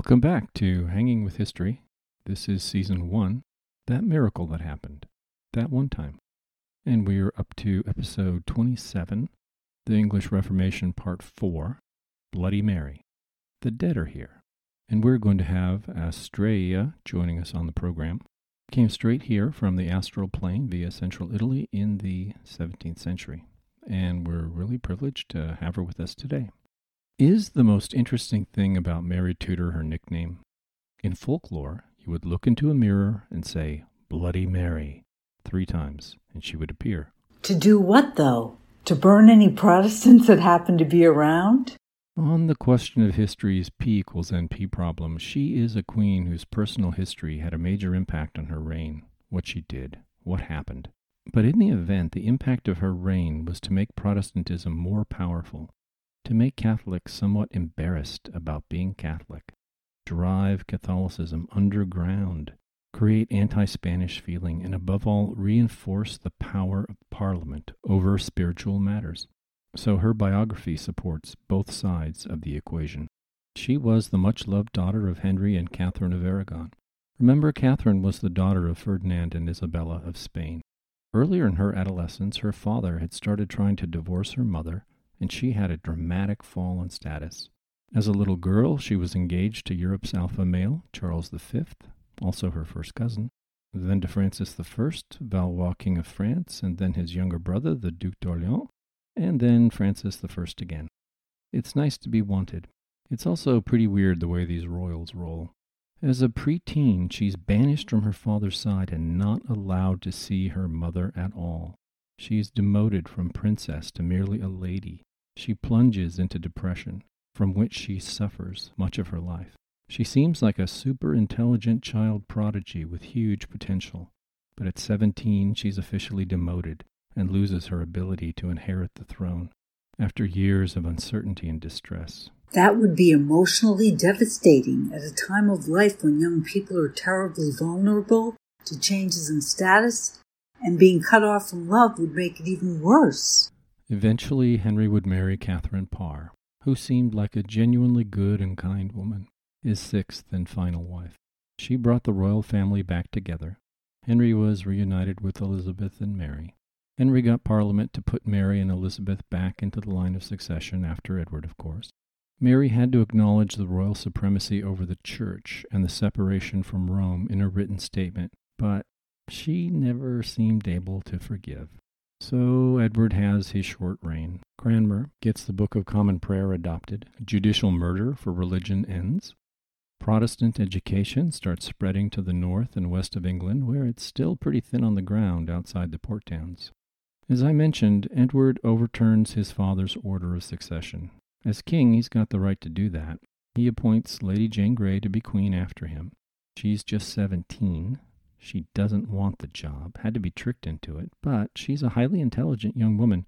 Welcome back to Hanging with History. This is season one That Miracle That Happened, That One Time. And we are up to episode 27, The English Reformation, Part 4 Bloody Mary. The dead are here. And we're going to have Astraea joining us on the program. Came straight here from the astral plane via central Italy in the 17th century and we're really privileged to have her with us today. Is the most interesting thing about Mary Tudor her nickname? In folklore, you would look into a mirror and say, Bloody Mary, three times, and she would appear. To do what, though? To burn any Protestants that happened to be around? On the question of history's P equals NP problem, she is a queen whose personal history had a major impact on her reign, what she did, what happened. But in the event, the impact of her reign was to make Protestantism more powerful, to make Catholics somewhat embarrassed about being Catholic, drive Catholicism underground, create anti Spanish feeling, and above all, reinforce the power of Parliament over spiritual matters. So her biography supports both sides of the equation. She was the much loved daughter of Henry and Catherine of Aragon. Remember, Catherine was the daughter of Ferdinand and Isabella of Spain. Earlier in her adolescence, her father had started trying to divorce her mother, and she had a dramatic fall in status. As a little girl, she was engaged to Europe's alpha male, Charles V, also her first cousin, then to Francis I, Valois King of France, and then his younger brother, the Duc d'Orléans, and then Francis I again. It's nice to be wanted. It's also pretty weird the way these royals roll. As a preteen, she's banished from her father's side and not allowed to see her mother at all. She is demoted from princess to merely a lady. She plunges into depression, from which she suffers much of her life. She seems like a super intelligent child prodigy with huge potential, but at 17 she's officially demoted and loses her ability to inherit the throne after years of uncertainty and distress. That would be emotionally devastating at a time of life when young people are terribly vulnerable to changes in status, and being cut off from love would make it even worse. Eventually, Henry would marry Catherine Parr, who seemed like a genuinely good and kind woman, his sixth and final wife. She brought the royal family back together. Henry was reunited with Elizabeth and Mary. Henry got Parliament to put Mary and Elizabeth back into the line of succession after Edward, of course. Mary had to acknowledge the royal supremacy over the Church and the separation from Rome in a written statement, but she never seemed able to forgive. So Edward has his short reign. Cranmer gets the Book of Common Prayer adopted. Judicial murder for religion ends. Protestant education starts spreading to the north and west of England, where it's still pretty thin on the ground outside the port towns. As I mentioned, Edward overturns his father's order of succession. As king, he's got the right to do that. He appoints Lady Jane Grey to be queen after him. She's just 17. She doesn't want the job, had to be tricked into it, but she's a highly intelligent young woman.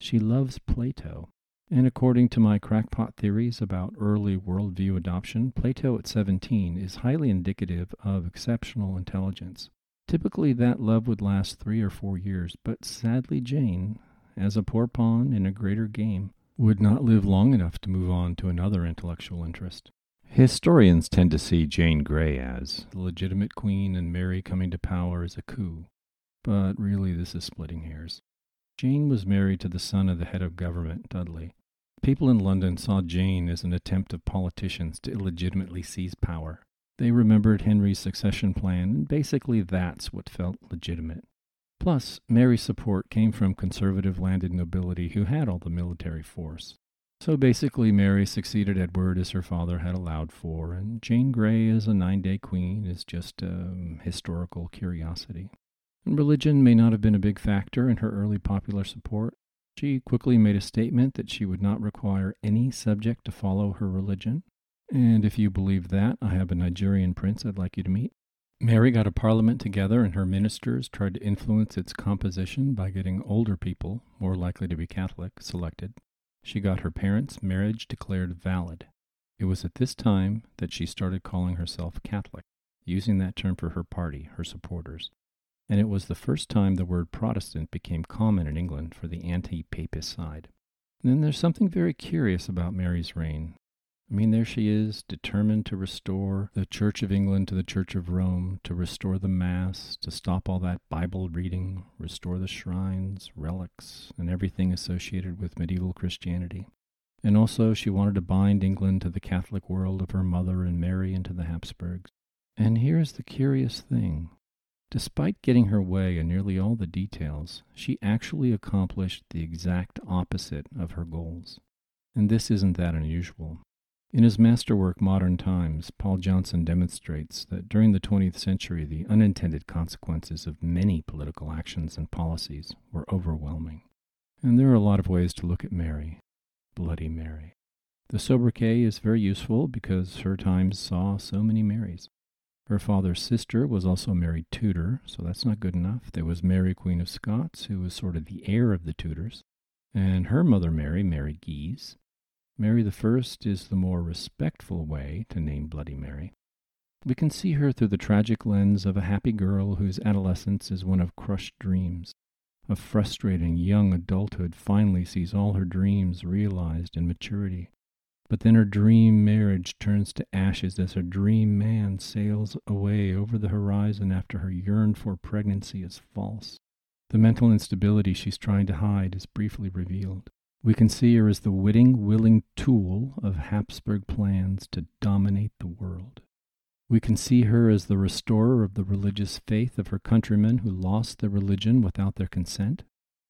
She loves Plato. And according to my crackpot theories about early worldview adoption, Plato at 17 is highly indicative of exceptional intelligence. Typically, that love would last three or four years, but sadly, Jane, as a poor pawn in a greater game, would not live long enough to move on to another intellectual interest. Historians tend to see Jane Grey as the legitimate queen and Mary coming to power as a coup, but really this is splitting hairs. Jane was married to the son of the head of government, Dudley. People in London saw Jane as an attempt of politicians to illegitimately seize power. They remembered Henry's succession plan, and basically that's what felt legitimate. Plus, Mary's support came from conservative landed nobility who had all the military force. So basically, Mary succeeded Edward as her father had allowed for, and Jane Grey as a nine day queen is just a historical curiosity. And religion may not have been a big factor in her early popular support. She quickly made a statement that she would not require any subject to follow her religion. And if you believe that, I have a Nigerian prince I'd like you to meet. Mary got a parliament together, and her ministers tried to influence its composition by getting older people, more likely to be Catholic, selected. She got her parents' marriage declared valid. It was at this time that she started calling herself Catholic, using that term for her party, her supporters. And it was the first time the word Protestant became common in England for the anti papist side. then there's something very curious about Mary's reign. I mean, there she is, determined to restore the Church of England to the Church of Rome, to restore the Mass, to stop all that Bible reading, restore the shrines, relics, and everything associated with medieval Christianity. And also, she wanted to bind England to the Catholic world of her mother and Mary into the Habsburgs. And here's the curious thing Despite getting her way in nearly all the details, she actually accomplished the exact opposite of her goals. And this isn't that unusual. In his masterwork, Modern Times, Paul Johnson demonstrates that during the 20th century, the unintended consequences of many political actions and policies were overwhelming. And there are a lot of ways to look at Mary, Bloody Mary. The sobriquet is very useful because her times saw so many Marys. Her father's sister was also Mary Tudor, so that's not good enough. There was Mary, Queen of Scots, who was sort of the heir of the Tudors, and her mother Mary, Mary Guise. Mary the First is the more respectful way to name Bloody Mary. We can see her through the tragic lens of a happy girl whose adolescence is one of crushed dreams. A frustrating young adulthood finally sees all her dreams realized in maturity. But then her dream marriage turns to ashes as her dream man sails away over the horizon after her yearned for pregnancy is false. The mental instability she's trying to hide is briefly revealed. We can see her as the witting, willing tool of Habsburg plans to dominate the world. We can see her as the restorer of the religious faith of her countrymen who lost their religion without their consent.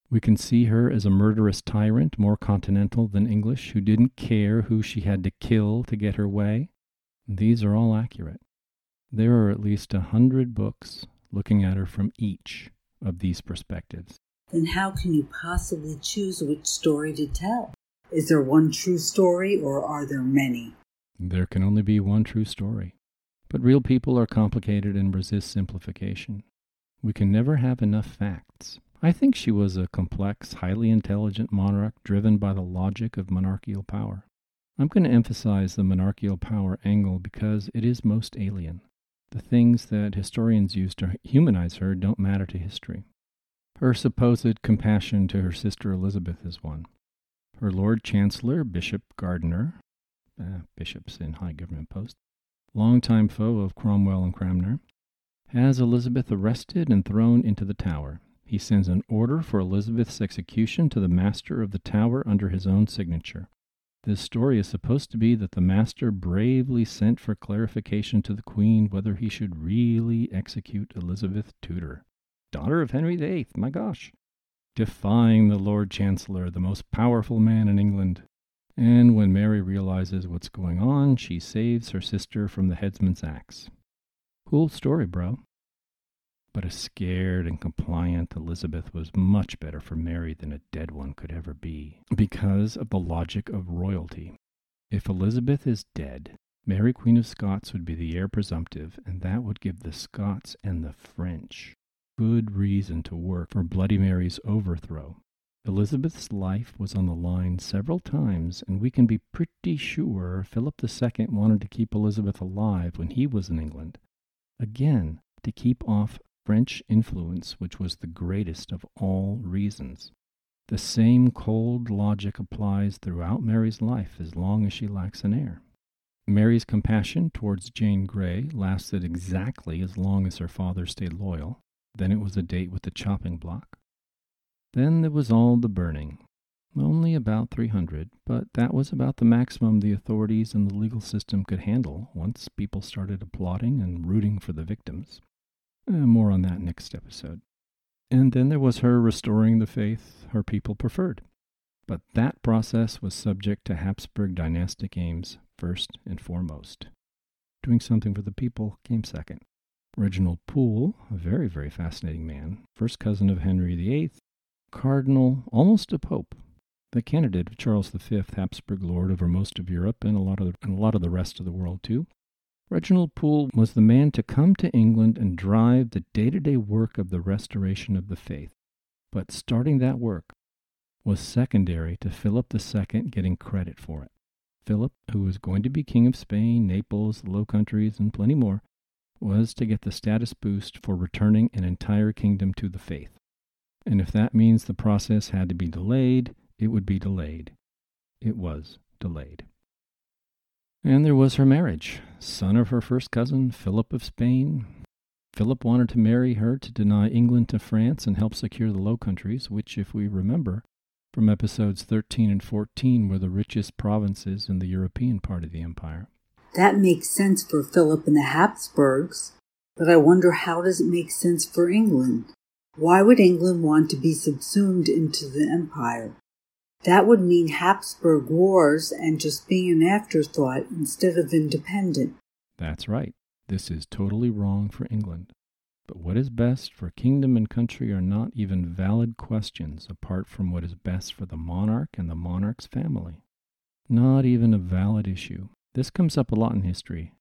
We can see her as a murderous tyrant, more continental than English, who didn't care who she had to kill to get her way. These are all accurate. There are at least a hundred books looking at her from each of these perspectives. Then how can you possibly choose which story to tell? Is there one true story or are there many? There can only be one true story. But real people are complicated and resist simplification. We can never have enough facts. I think she was a complex, highly intelligent monarch driven by the logic of monarchical power. I'm going to emphasize the monarchical power angle because it is most alien. The things that historians use to humanize her don't matter to history. Her supposed compassion to her sister Elizabeth is one. Her Lord Chancellor, Bishop Gardiner, uh, bishops in high government posts, longtime foe of Cromwell and Cranmer, has Elizabeth arrested and thrown into the Tower. He sends an order for Elizabeth's execution to the master of the tower under his own signature. This story is supposed to be that the master bravely sent for clarification to the queen whether he should really execute Elizabeth Tudor, daughter of Henry VIII. My gosh. Defying the Lord Chancellor, the most powerful man in England. And when Mary realizes what's going on, she saves her sister from the headsman's axe. Cool story, bro. But a scared and compliant Elizabeth was much better for Mary than a dead one could ever be, because of the logic of royalty. If Elizabeth is dead, Mary, Queen of Scots, would be the heir presumptive, and that would give the Scots and the French good reason to work for Bloody Mary's overthrow. Elizabeth's life was on the line several times, and we can be pretty sure Philip II wanted to keep Elizabeth alive when he was in England. Again, to keep off French influence, which was the greatest of all reasons. The same cold logic applies throughout Mary's life as long as she lacks an heir. Mary's compassion towards Jane Grey lasted exactly as long as her father stayed loyal. Then it was the date with the chopping block. Then there was all the burning. Only about 300, but that was about the maximum the authorities and the legal system could handle once people started applauding and rooting for the victims. Uh, more on that next episode. And then there was her restoring the faith her people preferred. But that process was subject to Habsburg dynastic aims first and foremost. Doing something for the people came second. Reginald Pole, a very, very fascinating man, first cousin of Henry VIII, cardinal, almost a pope, the candidate of Charles V, Habsburg lord over most of Europe and a lot of the, and a lot of the rest of the world too, Reginald Pole was the man to come to England and drive the day to day work of the restoration of the faith. But starting that work was secondary to Philip II getting credit for it. Philip, who was going to be King of Spain, Naples, the Low Countries, and plenty more, was to get the status boost for returning an entire kingdom to the faith. And if that means the process had to be delayed, it would be delayed. it was delayed. And there was her marriage, son of her first cousin, Philip of Spain. Philip wanted to marry her to deny England to France and help secure the Low Countries, which, if we remember from episodes 13 and 14, were the richest provinces in the European part of the empire. That makes sense for Philip and the Habsburgs, but I wonder how does it make sense for England? Why would England want to be subsumed into the empire? That would mean Habsburg wars and just being an afterthought instead of independent. That's right. This is totally wrong for England. But what is best for kingdom and country are not even valid questions apart from what is best for the monarch and the monarch's family. Not even a valid issue. This comes up a lot in history.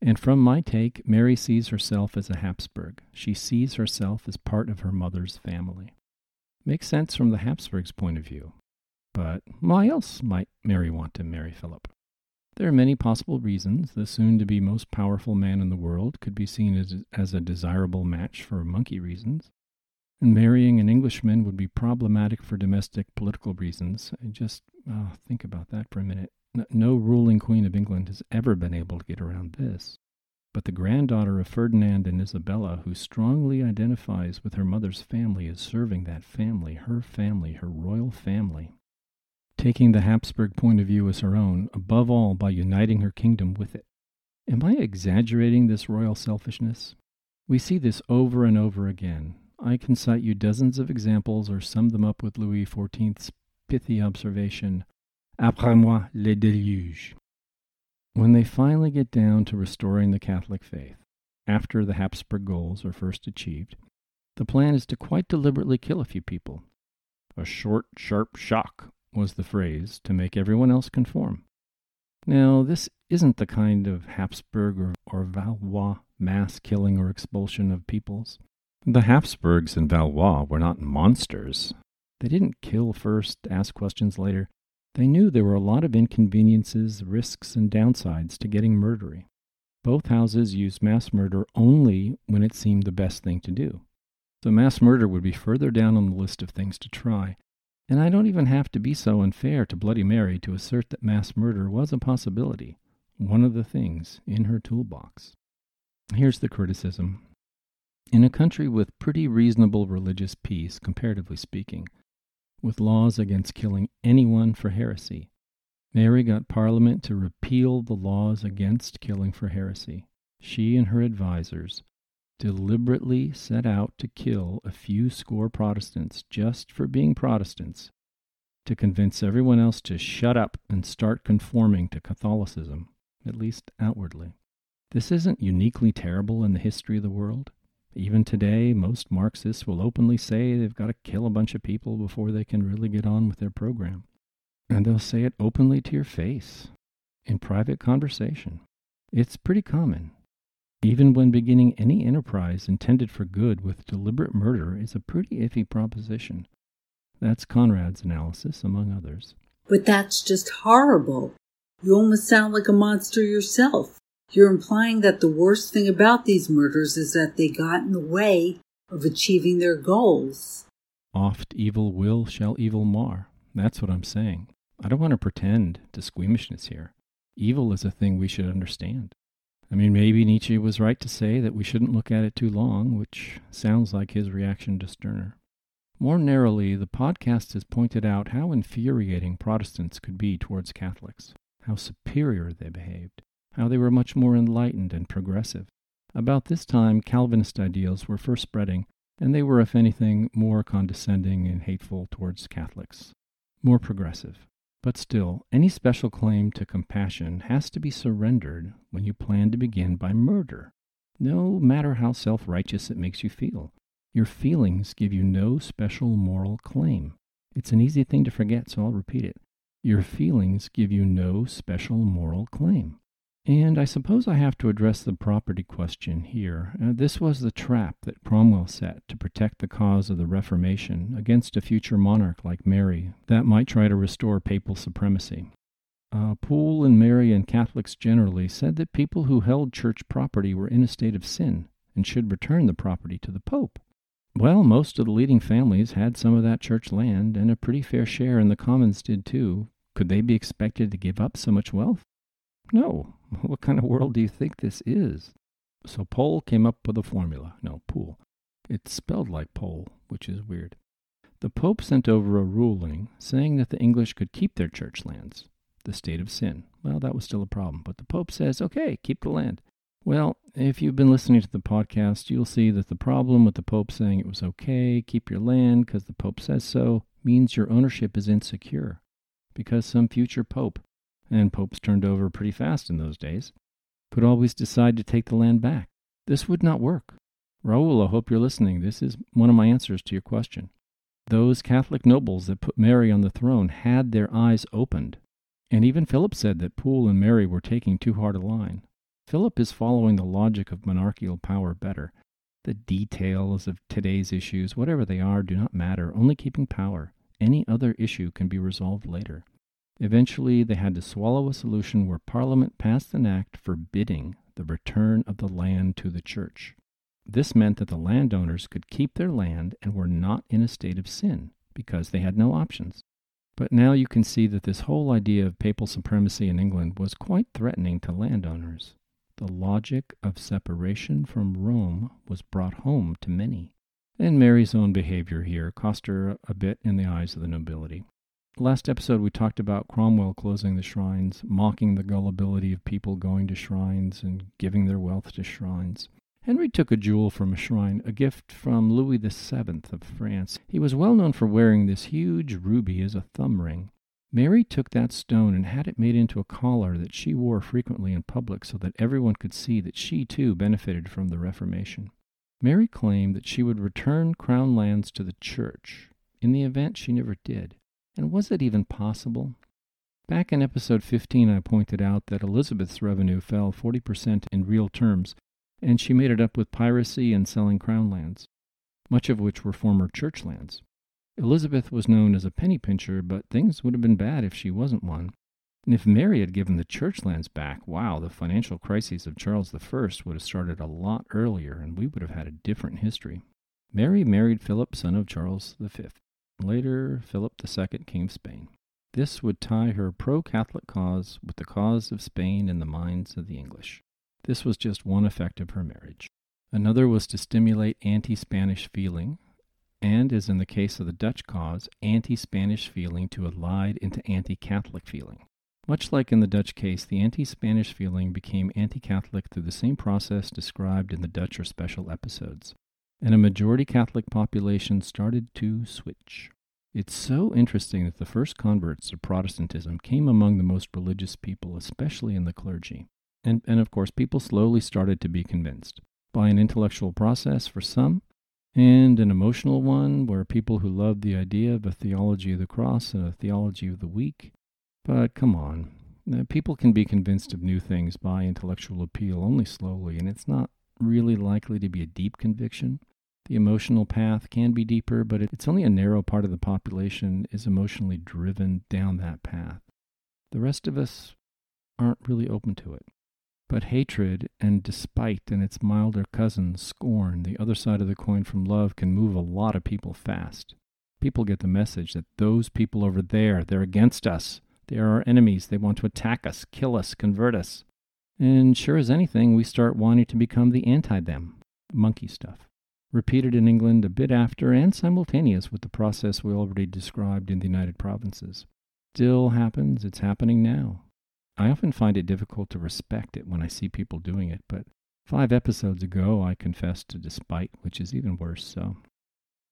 And from my take, Mary sees herself as a Habsburg. She sees herself as part of her mother's family. Makes sense from the Habsburgs' point of view. But why else might Mary want to marry Philip? There are many possible reasons. The soon to be most powerful man in the world could be seen as, as a desirable match for monkey reasons. And marrying an Englishman would be problematic for domestic political reasons. Just oh, think about that for a minute. No ruling queen of England has ever been able to get around this. But the granddaughter of Ferdinand and Isabella, who strongly identifies with her mother's family, is serving that family, her family, her royal family, taking the Habsburg point of view as her own, above all by uniting her kingdom with it. Am I exaggerating this royal selfishness? We see this over and over again. I can cite you dozens of examples or sum them up with Louis XIV's pithy observation Après moi le déluge. When they finally get down to restoring the Catholic faith, after the Habsburg goals are first achieved, the plan is to quite deliberately kill a few people. A short, sharp shock was the phrase to make everyone else conform. Now, this isn't the kind of Habsburg or, or Valois mass killing or expulsion of peoples. The Habsburgs and Valois were not monsters. They didn't kill first, ask questions later. They knew there were a lot of inconveniences, risks, and downsides to getting murdery. Both houses used mass murder only when it seemed the best thing to do. So mass murder would be further down on the list of things to try, and I don't even have to be so unfair to Bloody Mary to assert that mass murder was a possibility, one of the things in her toolbox. Here's the criticism. In a country with pretty reasonable religious peace, comparatively speaking, with laws against killing anyone for heresy. Mary got Parliament to repeal the laws against killing for heresy. She and her advisers deliberately set out to kill a few score Protestants just for being Protestants, to convince everyone else to shut up and start conforming to Catholicism, at least outwardly. This isn't uniquely terrible in the history of the world. Even today, most Marxists will openly say they've got to kill a bunch of people before they can really get on with their program. And they'll say it openly to your face, in private conversation. It's pretty common. Even when beginning any enterprise intended for good with deliberate murder is a pretty iffy proposition. That's Conrad's analysis, among others. But that's just horrible. You almost sound like a monster yourself. You're implying that the worst thing about these murders is that they got in the way of achieving their goals. Oft evil will shall evil mar. That's what I'm saying. I don't want to pretend to squeamishness here. Evil is a thing we should understand. I mean, maybe Nietzsche was right to say that we shouldn't look at it too long, which sounds like his reaction to Stirner. More narrowly, the podcast has pointed out how infuriating Protestants could be towards Catholics, how superior they behaved how they were much more enlightened and progressive. About this time, Calvinist ideals were first spreading, and they were, if anything, more condescending and hateful towards Catholics, more progressive. But still, any special claim to compassion has to be surrendered when you plan to begin by murder. No matter how self righteous it makes you feel, your feelings give you no special moral claim. It's an easy thing to forget, so I'll repeat it. Your feelings give you no special moral claim. And I suppose I have to address the property question here. Uh, this was the trap that Cromwell set to protect the cause of the Reformation against a future monarch like Mary that might try to restore papal supremacy. Uh, Pole and Mary and Catholics generally said that people who held church property were in a state of sin and should return the property to the Pope. Well, most of the leading families had some of that church land, and a pretty fair share in the commons did too, Could they be expected to give up so much wealth? No. What kind of world do you think this is? So Pole came up with a formula. No, pool. It's spelled like pole, which is weird. The Pope sent over a ruling saying that the English could keep their church lands, the state of sin. Well, that was still a problem, but the Pope says, okay, keep the land. Well, if you've been listening to the podcast, you'll see that the problem with the Pope saying it was okay, keep your land because the Pope says so, means your ownership is insecure because some future Pope, and popes turned over pretty fast in those days, could always decide to take the land back. This would not work. Raoul, I hope you're listening. This is one of my answers to your question. Those Catholic nobles that put Mary on the throne had their eyes opened. And even Philip said that Pole and Mary were taking too hard a line. Philip is following the logic of monarchical power better. The details of today's issues, whatever they are, do not matter, only keeping power. Any other issue can be resolved later. Eventually, they had to swallow a solution where Parliament passed an act forbidding the return of the land to the church. This meant that the landowners could keep their land and were not in a state of sin because they had no options. But now you can see that this whole idea of papal supremacy in England was quite threatening to landowners. The logic of separation from Rome was brought home to many. And Mary's own behavior here cost her a bit in the eyes of the nobility. Last episode, we talked about Cromwell closing the shrines, mocking the gullibility of people going to shrines and giving their wealth to shrines. Henry took a jewel from a shrine, a gift from Louis VII of France. He was well known for wearing this huge ruby as a thumb ring. Mary took that stone and had it made into a collar that she wore frequently in public so that everyone could see that she too benefited from the Reformation. Mary claimed that she would return crown lands to the church. In the event, she never did. And was it even possible? Back in episode 15, I pointed out that Elizabeth's revenue fell 40% in real terms, and she made it up with piracy and selling crown lands, much of which were former church lands. Elizabeth was known as a penny pincher, but things would have been bad if she wasn't one. And if Mary had given the church lands back, wow, the financial crises of Charles I would have started a lot earlier, and we would have had a different history. Mary married Philip, son of Charles V. Later, Philip II, King of Spain. This would tie her pro Catholic cause with the cause of Spain in the minds of the English. This was just one effect of her marriage. Another was to stimulate anti Spanish feeling, and, as in the case of the Dutch cause, anti Spanish feeling to allied into anti Catholic feeling. Much like in the Dutch case, the anti Spanish feeling became anti Catholic through the same process described in the Dutch or special episodes and a majority Catholic population started to switch. It's so interesting that the first converts to Protestantism came among the most religious people, especially in the clergy. And, and of course, people slowly started to be convinced by an intellectual process for some, and an emotional one where people who loved the idea of a theology of the cross and a theology of the weak. But come on, uh, people can be convinced of new things by intellectual appeal only slowly, and it's not really likely to be a deep conviction. The emotional path can be deeper, but it's only a narrow part of the population is emotionally driven down that path. The rest of us aren't really open to it. But hatred and despite and its milder cousin, scorn, the other side of the coin from love, can move a lot of people fast. People get the message that those people over there, they're against us. They are our enemies. They want to attack us, kill us, convert us. And sure as anything, we start wanting to become the anti them. Monkey stuff repeated in England a bit after and simultaneous with the process we already described in the United Provinces. Still happens, it's happening now. I often find it difficult to respect it when I see people doing it, but five episodes ago I confessed to despite, which is even worse, so.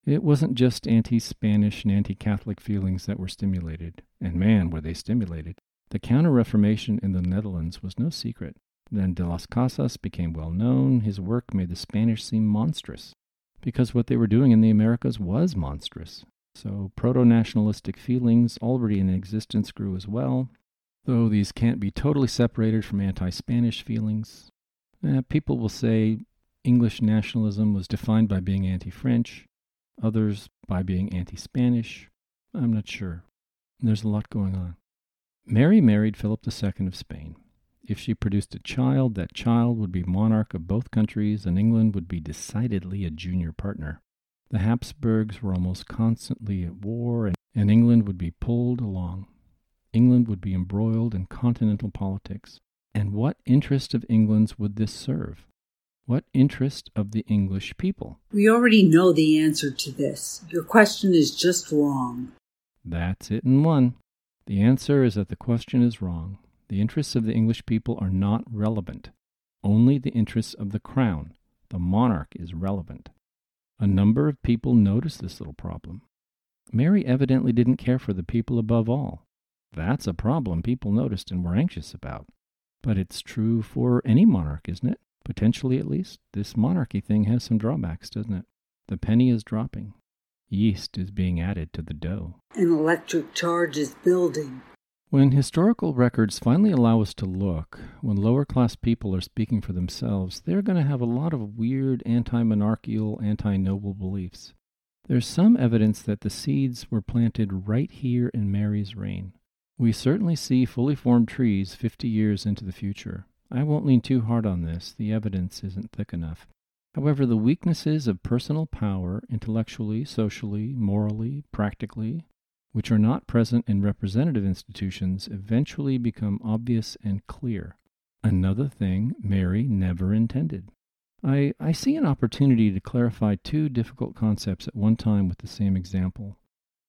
It wasn't just anti Spanish and anti Catholic feelings that were stimulated, and man, were they stimulated. The Counter Reformation in the Netherlands was no secret. Then de las Casas became well known. His work made the Spanish seem monstrous because what they were doing in the Americas was monstrous. So proto nationalistic feelings already in existence grew as well, though these can't be totally separated from anti Spanish feelings. Eh, people will say English nationalism was defined by being anti French, others by being anti Spanish. I'm not sure. There's a lot going on. Mary married Philip II of Spain. If she produced a child, that child would be monarch of both countries, and England would be decidedly a junior partner. The Habsburgs were almost constantly at war, and, and England would be pulled along. England would be embroiled in continental politics. And what interest of England's would this serve? What interest of the English people? We already know the answer to this. Your question is just wrong. That's it in one. The answer is that the question is wrong. The interests of the English people are not relevant. Only the interests of the crown, the monarch, is relevant. A number of people noticed this little problem. Mary evidently didn't care for the people above all. That's a problem people noticed and were anxious about. But it's true for any monarch, isn't it? Potentially, at least. This monarchy thing has some drawbacks, doesn't it? The penny is dropping. Yeast is being added to the dough. An electric charge is building. When historical records finally allow us to look, when lower class people are speaking for themselves, they're going to have a lot of weird anti monarchical, anti noble beliefs. There's some evidence that the seeds were planted right here in Mary's reign. We certainly see fully formed trees 50 years into the future. I won't lean too hard on this, the evidence isn't thick enough. However, the weaknesses of personal power, intellectually, socially, morally, practically, which are not present in representative institutions, eventually become obvious and clear. Another thing Mary never intended. I, I see an opportunity to clarify two difficult concepts at one time with the same example.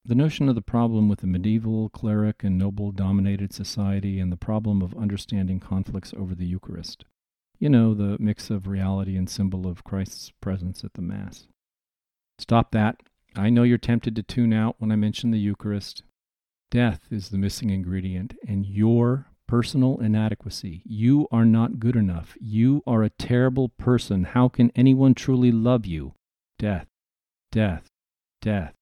The notion of the problem with the medieval, cleric, and noble dominated society, and the problem of understanding conflicts over the Eucharist. You know, the mix of reality and symbol of Christ's presence at the Mass. Stop that. I know you're tempted to tune out when I mention the Eucharist. Death is the missing ingredient, and your personal inadequacy. You are not good enough. You are a terrible person. How can anyone truly love you? Death, death, death.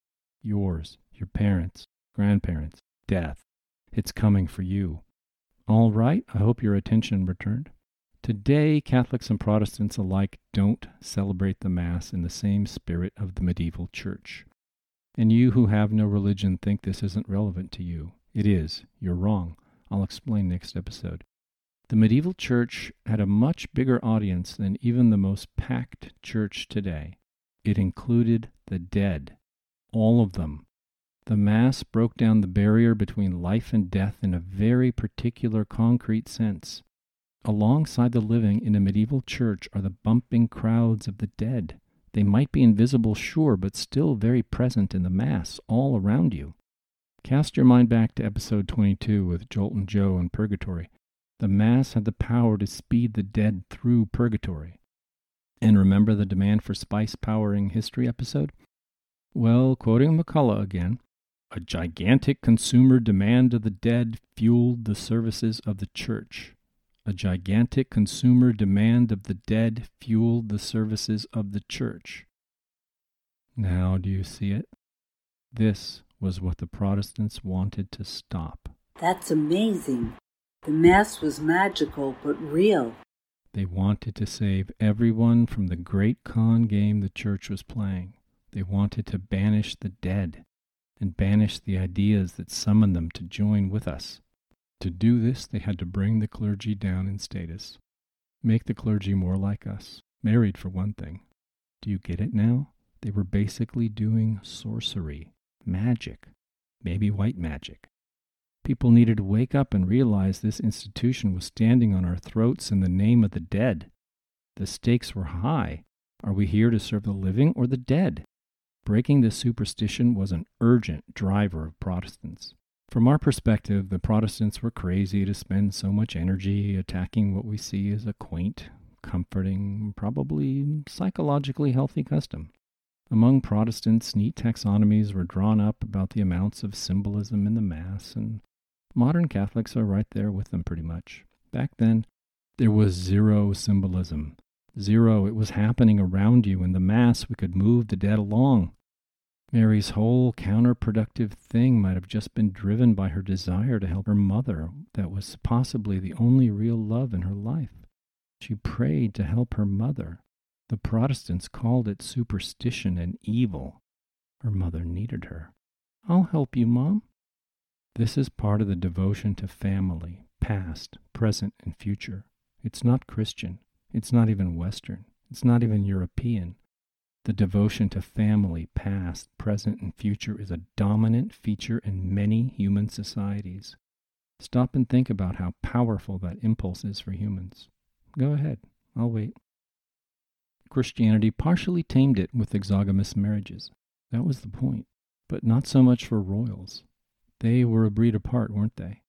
Yours, your parents, grandparents, death. It's coming for you. All right, I hope your attention returned. Today, Catholics and Protestants alike don't celebrate the Mass in the same spirit of the medieval church. And you who have no religion think this isn't relevant to you. It is. You're wrong. I'll explain next episode. The medieval church had a much bigger audience than even the most packed church today. It included the dead, all of them. The Mass broke down the barrier between life and death in a very particular concrete sense. Alongside the living in a medieval church are the bumping crowds of the dead. They might be invisible, sure, but still very present in the Mass all around you. Cast your mind back to episode 22 with Jolt and Joe in Purgatory. The Mass had the power to speed the dead through purgatory. And remember the demand for spice powering history episode? Well, quoting MacCulloch again, a gigantic consumer demand of the dead fueled the services of the church. A gigantic consumer demand of the dead fueled the services of the church. Now, do you see it? This was what the Protestants wanted to stop. That's amazing. The Mass was magical but real. They wanted to save everyone from the great con game the church was playing. They wanted to banish the dead and banish the ideas that summoned them to join with us. To do this, they had to bring the clergy down in status, make the clergy more like us, married for one thing. Do you get it now? They were basically doing sorcery magic, maybe white magic. People needed to wake up and realize this institution was standing on our throats in the name of the dead. The stakes were high. Are we here to serve the living or the dead? Breaking this superstition was an urgent driver of Protestants. From our perspective, the Protestants were crazy to spend so much energy attacking what we see as a quaint, comforting, probably psychologically healthy custom. Among Protestants, neat taxonomies were drawn up about the amounts of symbolism in the Mass, and modern Catholics are right there with them pretty much. Back then, there was zero symbolism. Zero. It was happening around you. In the Mass, we could move the dead along. Mary's whole counterproductive thing might have just been driven by her desire to help her mother, that was possibly the only real love in her life. She prayed to help her mother. The Protestants called it superstition and evil. Her mother needed her. I'll help you, Mom. This is part of the devotion to family, past, present, and future. It's not Christian. It's not even Western. It's not even European. The devotion to family, past, present, and future is a dominant feature in many human societies. Stop and think about how powerful that impulse is for humans. Go ahead, I'll wait. Christianity partially tamed it with exogamous marriages. That was the point. But not so much for royals. They were a breed apart, weren't they?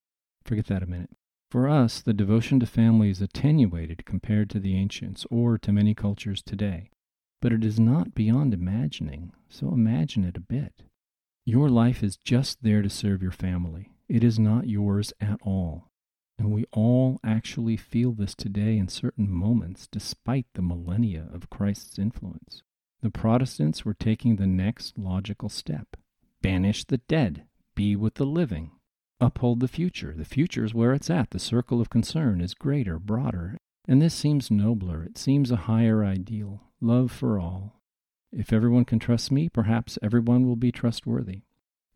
Forget that a minute. For us, the devotion to family is attenuated compared to the ancients or to many cultures today. But it is not beyond imagining, so imagine it a bit. Your life is just there to serve your family. It is not yours at all. And we all actually feel this today in certain moments, despite the millennia of Christ's influence. The Protestants were taking the next logical step banish the dead, be with the living, uphold the future. The future is where it's at. The circle of concern is greater, broader, and this seems nobler. It seems a higher ideal love for all. If everyone can trust me, perhaps everyone will be trustworthy.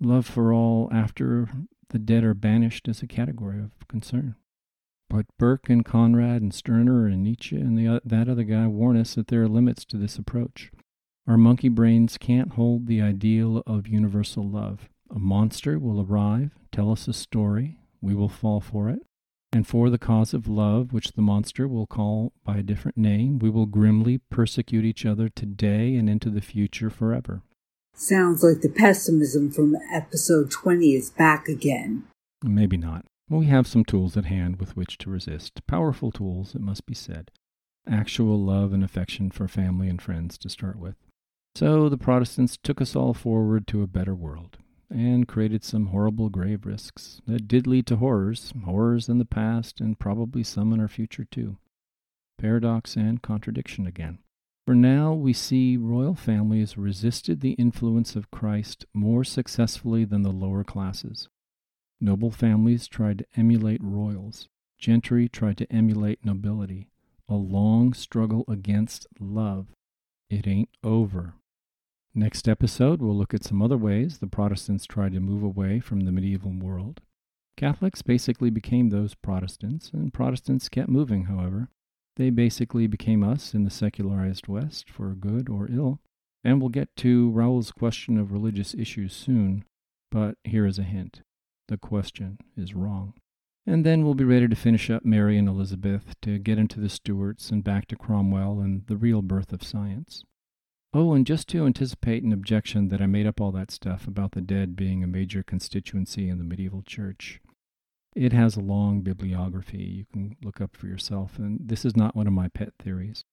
Love for all after the dead are banished as a category of concern. But Burke and Conrad and Stirner and Nietzsche and the, that other guy warn us that there are limits to this approach. Our monkey brains can't hold the ideal of universal love. A monster will arrive, tell us a story, we will fall for it, and for the cause of love, which the monster will call by a different name, we will grimly persecute each other today and into the future forever. Sounds like the pessimism from episode 20 is back again. Maybe not. We have some tools at hand with which to resist. Powerful tools, it must be said. Actual love and affection for family and friends to start with. So the Protestants took us all forward to a better world and created some horrible grave risks that did lead to horrors, horrors in the past and probably some in our future too. Paradox and contradiction again. For now, we see royal families resisted the influence of Christ more successfully than the lower classes. Noble families tried to emulate royals, gentry tried to emulate nobility. A long struggle against love. It ain't over. Next episode, we'll look at some other ways the Protestants tried to move away from the medieval world. Catholics basically became those Protestants, and Protestants kept moving, however. They basically became us in the secularized West, for good or ill. And we'll get to Raoul's question of religious issues soon, but here is a hint the question is wrong. And then we'll be ready to finish up Mary and Elizabeth, to get into the Stuarts and back to Cromwell and the real birth of science. Oh, and just to anticipate an objection that I made up all that stuff about the dead being a major constituency in the medieval church, it has a long bibliography you can look up for yourself, and this is not one of my pet theories.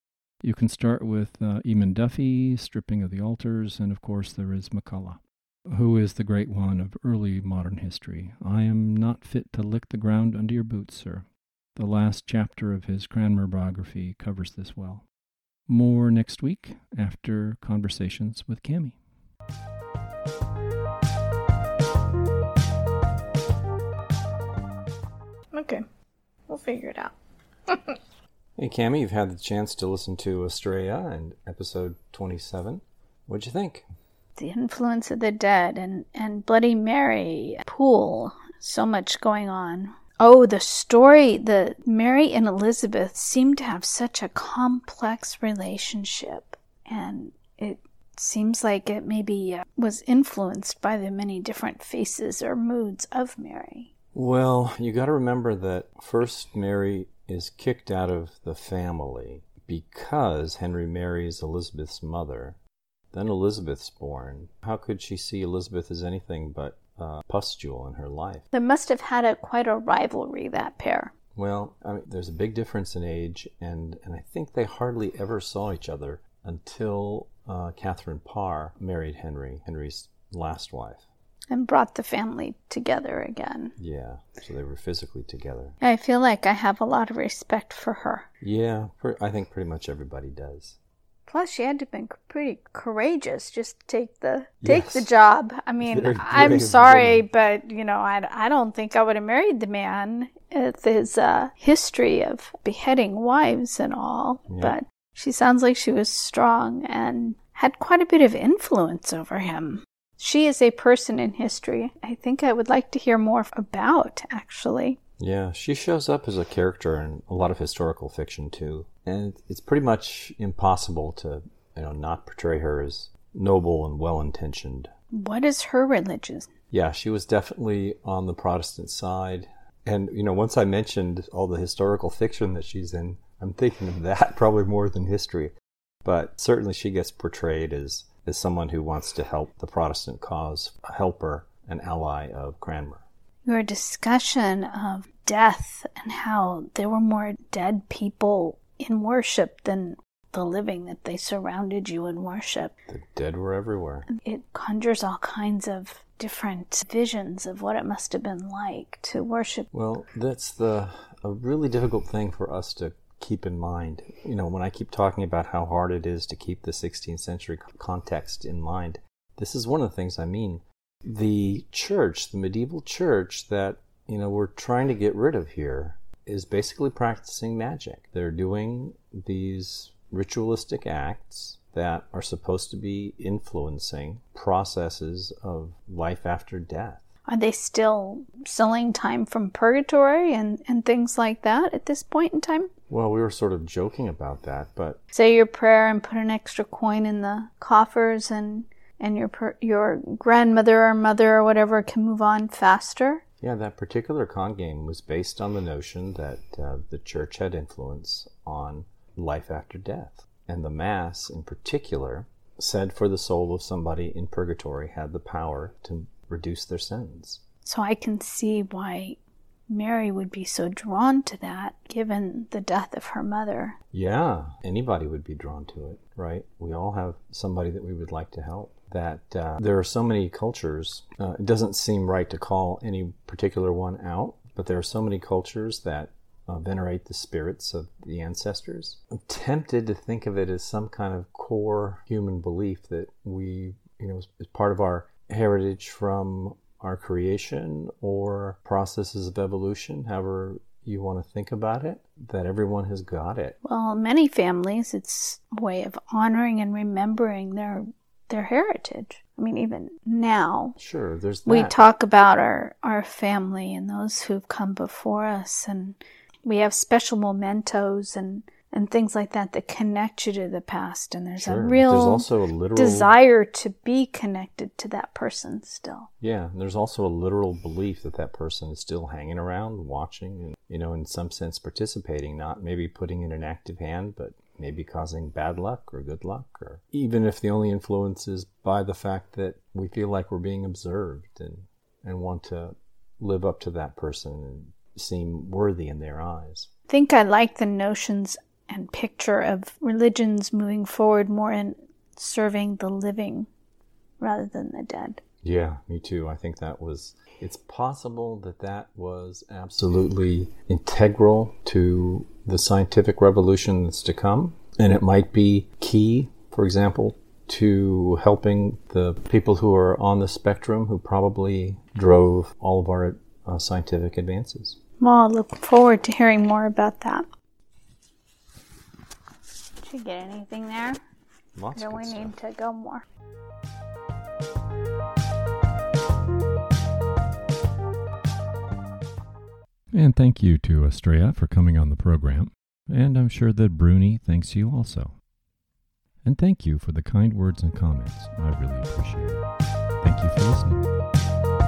You can start with uh, Eamon Duffy, Stripping of the Altars, and of course there is MacCulloch, who is the great one of early modern history. I am not fit to lick the ground under your boots, sir. The last chapter of his Cranmer biography covers this well. More next week after conversations with Cami. Okay, we'll figure it out. hey, Cami, you've had the chance to listen to Estrella and episode 27. What'd you think? The influence of the dead and, and Bloody Mary, Pole, so much going on. Oh, the story, the Mary and Elizabeth seem to have such a complex relationship, and it seems like it maybe uh, was influenced by the many different faces or moods of Mary. Well, you got to remember that first Mary is kicked out of the family because Henry marries Elizabeth's mother. Then Elizabeth's born. How could she see Elizabeth as anything but uh, pustule in her life. They must have had a quite a rivalry that pair. Well, I mean, there's a big difference in age, and and I think they hardly ever saw each other until uh, Catherine Parr married Henry, Henry's last wife. And brought the family together again. Yeah, so they were physically together. I feel like I have a lot of respect for her. Yeah, I think pretty much everybody does. Plus, she had to have been pretty courageous just to take the take yes. the job. I mean, very, very I'm sorry, woman. but you know, I, I don't think I would have married the man with his uh, history of beheading wives and all. Yeah. But she sounds like she was strong and had quite a bit of influence over him. She is a person in history I think I would like to hear more about, actually. Yeah, she shows up as a character in a lot of historical fiction too, and it's pretty much impossible to you know not portray her as noble and well intentioned. What is her religion? Yeah, she was definitely on the Protestant side, And, you know, once I mentioned all the historical fiction that she's in, I'm thinking of that probably more than history. But certainly she gets portrayed as, as someone who wants to help the Protestant cause, a helper, an ally of Cranmer. Your discussion of death and how there were more dead people in worship than the living that they surrounded you in worship. The dead were everywhere. It conjures all kinds of different visions of what it must have been like to worship. Well, that's the a really difficult thing for us to keep in mind. You know, when I keep talking about how hard it is to keep the 16th century context in mind, this is one of the things I mean. The church, the medieval church that, you know, we're trying to get rid of here is basically practicing magic. They're doing these ritualistic acts that are supposed to be influencing processes of life after death. Are they still selling time from purgatory and, and things like that at this point in time? Well, we were sort of joking about that, but say your prayer and put an extra coin in the coffers, and and your your grandmother or mother or whatever can move on faster. Yeah, that particular con game was based on the notion that uh, the church had influence on life after death. And the Mass, in particular, said for the soul of somebody in purgatory had the power to reduce their sins. So I can see why Mary would be so drawn to that given the death of her mother. Yeah, anybody would be drawn to it, right? We all have somebody that we would like to help. That uh, there are so many cultures, uh, it doesn't seem right to call any particular one out, but there are so many cultures that uh, venerate the spirits of the ancestors. I'm tempted to think of it as some kind of core human belief that we, you know, is part of our heritage from our creation or processes of evolution, however you want to think about it, that everyone has got it. Well, many families, it's a way of honoring and remembering their their heritage. I mean, even now, sure, there's that. we talk about our our family and those who've come before us, and we have special mementos and and things like that that connect you to the past and there's sure. a real there's also a literal desire to be connected to that person still yeah there's also a literal belief that that person is still hanging around watching and you know in some sense participating not maybe putting in an active hand but maybe causing bad luck or good luck or even if the only influence is by the fact that we feel like we're being observed and and want to live up to that person and seem worthy in their eyes. I think I like the notions and picture of religions moving forward more in serving the living rather than the dead. Yeah, me too. I think that was, it's possible that that was absolutely integral to the scientific revolution that's to come. And it might be key, for example, to helping the people who are on the spectrum who probably drove all of our uh, scientific advances. Well, I look forward to hearing more about that. Did you get anything there? Lots or do we stuff. need to go more? And thank you to Estrella for coming on the program. And I'm sure that Bruni thanks you also. And thank you for the kind words and comments. I really appreciate it. Thank you for listening.